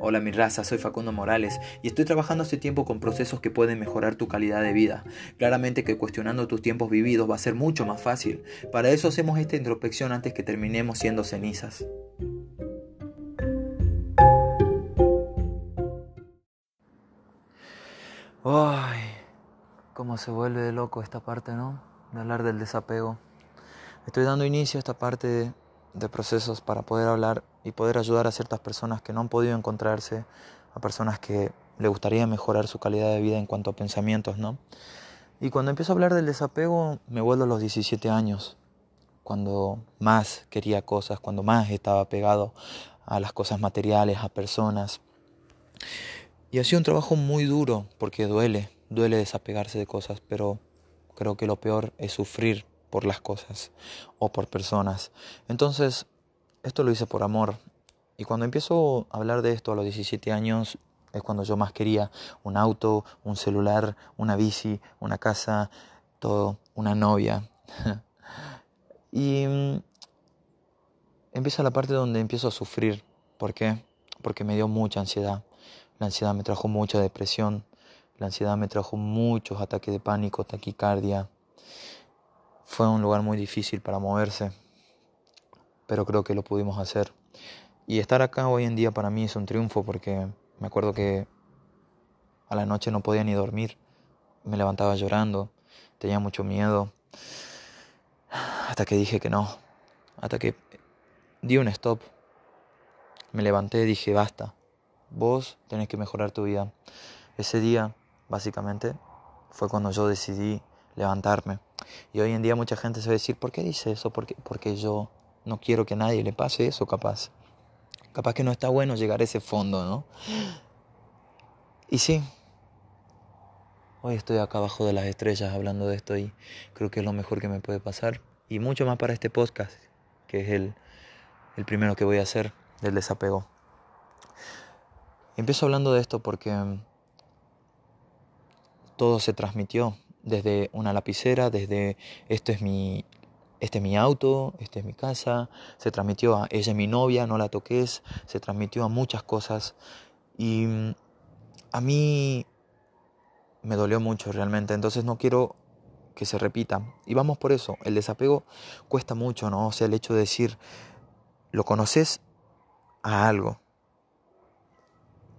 Hola mi raza, soy Facundo Morales y estoy trabajando hace tiempo con procesos que pueden mejorar tu calidad de vida. Claramente que cuestionando tus tiempos vividos va a ser mucho más fácil. Para eso hacemos esta introspección antes que terminemos siendo cenizas. Ay, cómo se vuelve loco esta parte, ¿no? De hablar del desapego. Estoy dando inicio a esta parte de, procesos para poder hablar y poder ayudar a ciertas personas que no han podido encontrarse, a personas que le gustaría mejorar su calidad de vida en cuanto a pensamientos, ¿no? Y cuando empiezo a hablar del desapego, me vuelvo a los 17 años, cuando más quería cosas, cuando más estaba pegado a las cosas materiales, a personas. Y ha sido un trabajo muy duro, porque duele, duele desapegarse de cosas, pero creo que lo peor es sufrir por las cosas o por personas. Entonces, esto lo hice por amor. Y cuando empiezo a hablar de esto a los 17 años, es cuando yo más quería un auto, un celular, una bici, una casa, todo, una novia. y mm, empieza la parte donde empiezo a sufrir. ¿Por qué? Porque me dio mucha ansiedad. La ansiedad me trajo mucha depresión. La ansiedad me trajo muchos ataques de pánico, taquicardia, fue un lugar muy difícil para moverse, pero creo que lo pudimos hacer. Y estar acá hoy en día para mí es un triunfo porque me acuerdo que a la noche no podía ni dormir. Me levantaba llorando, tenía mucho miedo. Hasta que dije que no. Hasta que di un stop. Me levanté y dije, basta. Vos tenés que mejorar tu vida. Ese día, básicamente, fue cuando yo decidí levantarme. Y hoy en día mucha gente se va a decir, ¿por qué dice eso? Porque, porque yo no quiero que a nadie le pase eso, capaz. Capaz que no está bueno llegar a ese fondo, ¿no? Y sí, hoy estoy acá abajo de las estrellas hablando de esto y creo que es lo mejor que me puede pasar. Y mucho más para este podcast, que es el, el primero que voy a hacer del desapego. Empiezo hablando de esto porque todo se transmitió desde una lapicera, desde esto es mi, este es mi auto, este es mi casa, se transmitió a ella es mi novia, no la toques, se transmitió a muchas cosas y mm, a mí me dolió mucho realmente, entonces no quiero que se repita. Y vamos por eso, el desapego cuesta mucho, ¿no? O sea, el hecho de decir, lo conoces a algo,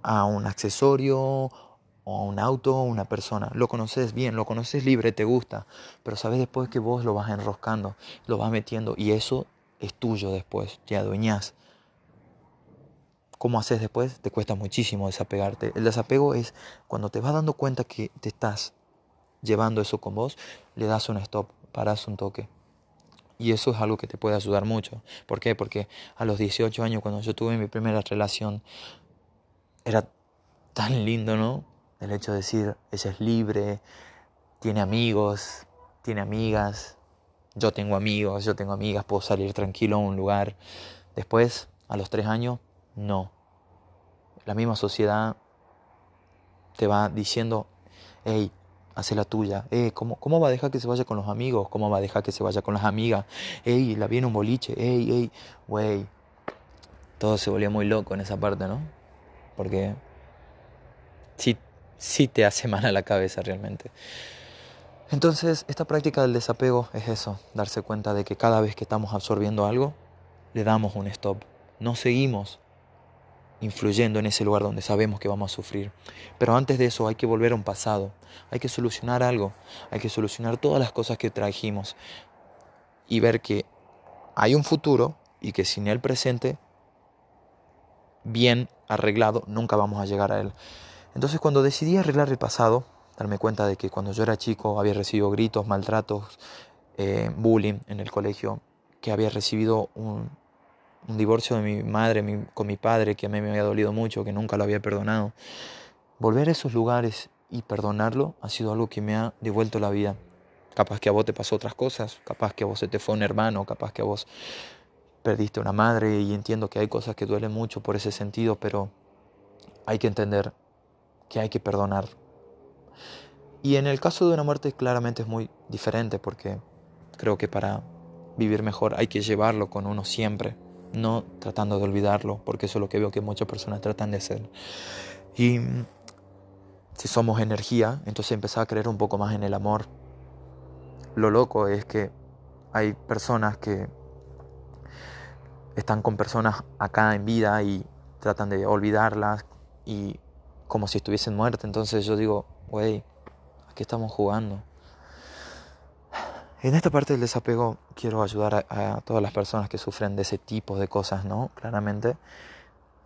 a un accesorio o un auto o una persona. Lo conoces bien, lo conoces libre, te gusta, pero sabes después que vos lo vas enroscando, lo vas metiendo y eso es tuyo después, te adueñas. ¿Cómo haces después? Te cuesta muchísimo desapegarte. El desapego es cuando te vas dando cuenta que te estás llevando eso con vos, le das un stop, paras un toque. Y eso es algo que te puede ayudar mucho. ¿Por qué? Porque a los 18 años, cuando yo tuve mi primera relación, era tan lindo, ¿no? El hecho de decir, ella es libre, tiene amigos, tiene amigas, yo tengo amigos, yo tengo amigas, puedo salir tranquilo a un lugar. Después, a los tres años, no. La misma sociedad te va diciendo, hey, hace la tuya. Eh, ¿cómo, ¿Cómo va a dejar que se vaya con los amigos? ¿Cómo va a dejar que se vaya con las amigas? Ey, la viene un boliche. Ey, ey, güey. Todo se volvió muy loco en esa parte, ¿no? Porque si sí te hace mal a la cabeza realmente. Entonces, esta práctica del desapego es eso, darse cuenta de que cada vez que estamos absorbiendo algo, le damos un stop. No seguimos influyendo en ese lugar donde sabemos que vamos a sufrir. Pero antes de eso hay que volver a un pasado, hay que solucionar algo, hay que solucionar todas las cosas que trajimos y ver que hay un futuro y que sin el presente bien arreglado nunca vamos a llegar a él. Entonces cuando decidí arreglar el pasado, darme cuenta de que cuando yo era chico había recibido gritos, maltratos, eh, bullying en el colegio, que había recibido un, divorcio de mi madre con mi padre que a mí me había dolido mucho, que nunca lo había perdonado. Volver a esos lugares y perdonarlo ha sido algo que me ha devuelto la vida. Capaz que a vos te pasó otras cosas, capaz que a vos se te fue un hermano, capaz que a vos perdiste una madre y entiendo que hay cosas que duelen mucho por ese sentido, pero hay que entender que hay que perdonar. Y en el caso de una muerte claramente es muy diferente porque creo que para vivir mejor hay que llevarlo con uno siempre. no tratando de olvidarlo, porque eso es lo que veo que muchas personas tratan de hacer. Y si somos energía, entonces empezar a creer un poco más en el amor. Lo loco es que hay personas que están con personas acá en vida y tratan de olvidarlas y como si estuviesen muertas. Entonces yo digo, güey, aquí estamos jugando. En esta parte del desapego quiero ayudar a, todas las personas que sufren de ese tipo de cosas, ¿no? Claramente.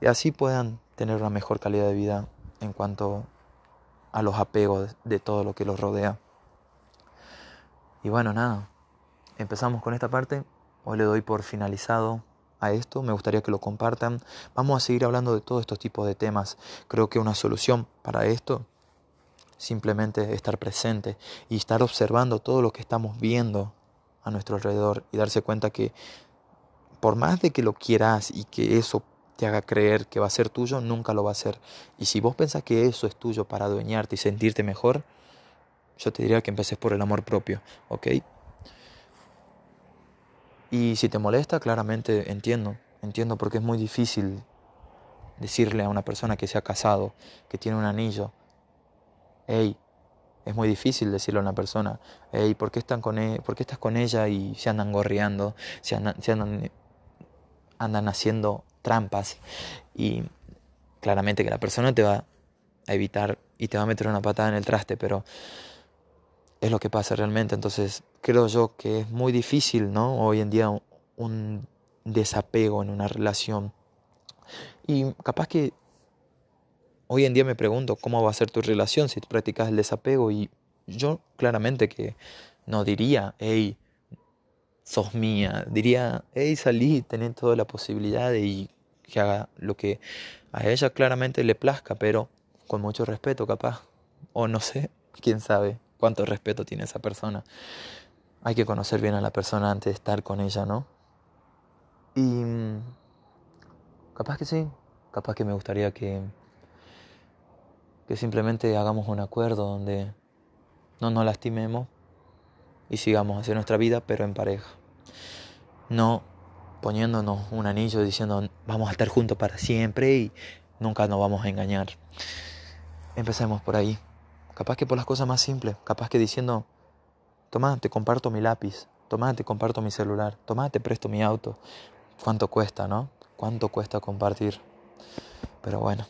Y así puedan tener una mejor calidad de vida en cuanto a los apegos de todo lo que los rodea. Y bueno, nada. Empezamos con esta parte. Hoy le doy por finalizado a esto. Me gustaría que lo compartan. Vamos a seguir hablando de todos estos tipos de temas. Creo que una solución para esto simplemente estar presente y estar observando todo lo que estamos viendo a nuestro alrededor y darse cuenta que por más de que lo quieras y que eso te haga creer que va a ser tuyo, nunca lo va a ser. Y si vos pensás que eso es tuyo para adueñarte y sentirte mejor, yo te diría que empeces por el amor propio, ¿ok? Y si te molesta, claramente entiendo, entiendo porque es muy difícil decirle a una persona que se ha casado, que tiene un anillo, hey, es muy difícil decirle a una persona, hey, ¿por qué, están con e-, ¿por estás con ella y se andan gorreando, se andan, se andan, andan haciendo trampas? Y claramente que la persona te va a evitar y te va a meter una patada en el traste, pero es lo que pasa realmente. Entonces creo yo que es muy difícil, ¿no? Hoy en día un desapego en una relación. Y capaz que Hoy en día me pregunto cómo va a ser tu relación si practicas el desapego y yo claramente que no diría, hey, sos mía, diría, hey, salí, tenés toda la posibilidad de que haga lo que a ella claramente le plazca, pero con mucho respeto capaz, o no sé, quién sabe cuánto respeto tiene esa persona. Hay que conocer bien a la persona antes de estar con ella, ¿no? Y mm, capaz que sí, capaz que me gustaría que que simplemente hagamos un acuerdo donde no nos lastimemos y sigamos hacia nuestra vida, pero en pareja. No poniéndonos un anillo diciendo vamos a estar juntos para siempre y nunca nos vamos a engañar. Empecemos por ahí. Capaz que por las cosas más simples, capaz que diciendo, toma, te comparto mi lápiz, toma, te comparto mi celular, toma, te presto mi auto. ¿Cuánto cuesta, no? ¿Cuánto cuesta compartir? Pero bueno.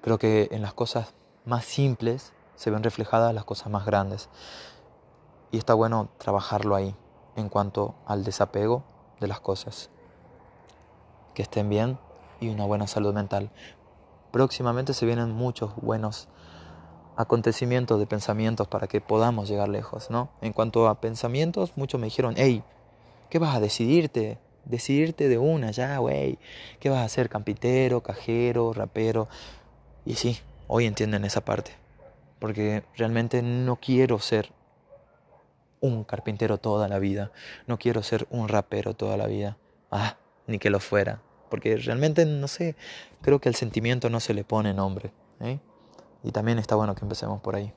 Creo que en las cosas más simples se ven reflejadas las cosas más grandes. Y está bueno trabajarlo ahí en cuanto al desapego de las cosas. Que estén bien y una buena salud mental. Próximamente se vienen muchos buenos acontecimientos de pensamientos para que podamos llegar lejos, ¿no? En cuanto a pensamientos, muchos me dijeron, hey, ¿qué vas a decidirte? Decidirte de una ya, güey. ¿Qué vas a hacer? Campitero, cajero, rapero. Y sí, hoy entienden esa parte. Porque realmente no quiero ser un carpintero toda la vida. No quiero ser un rapero toda la vida. Ah, ni que lo fuera. Porque realmente, no sé, creo que al sentimiento no se le pone nombre. ¿eh? Y también está bueno que empecemos por ahí.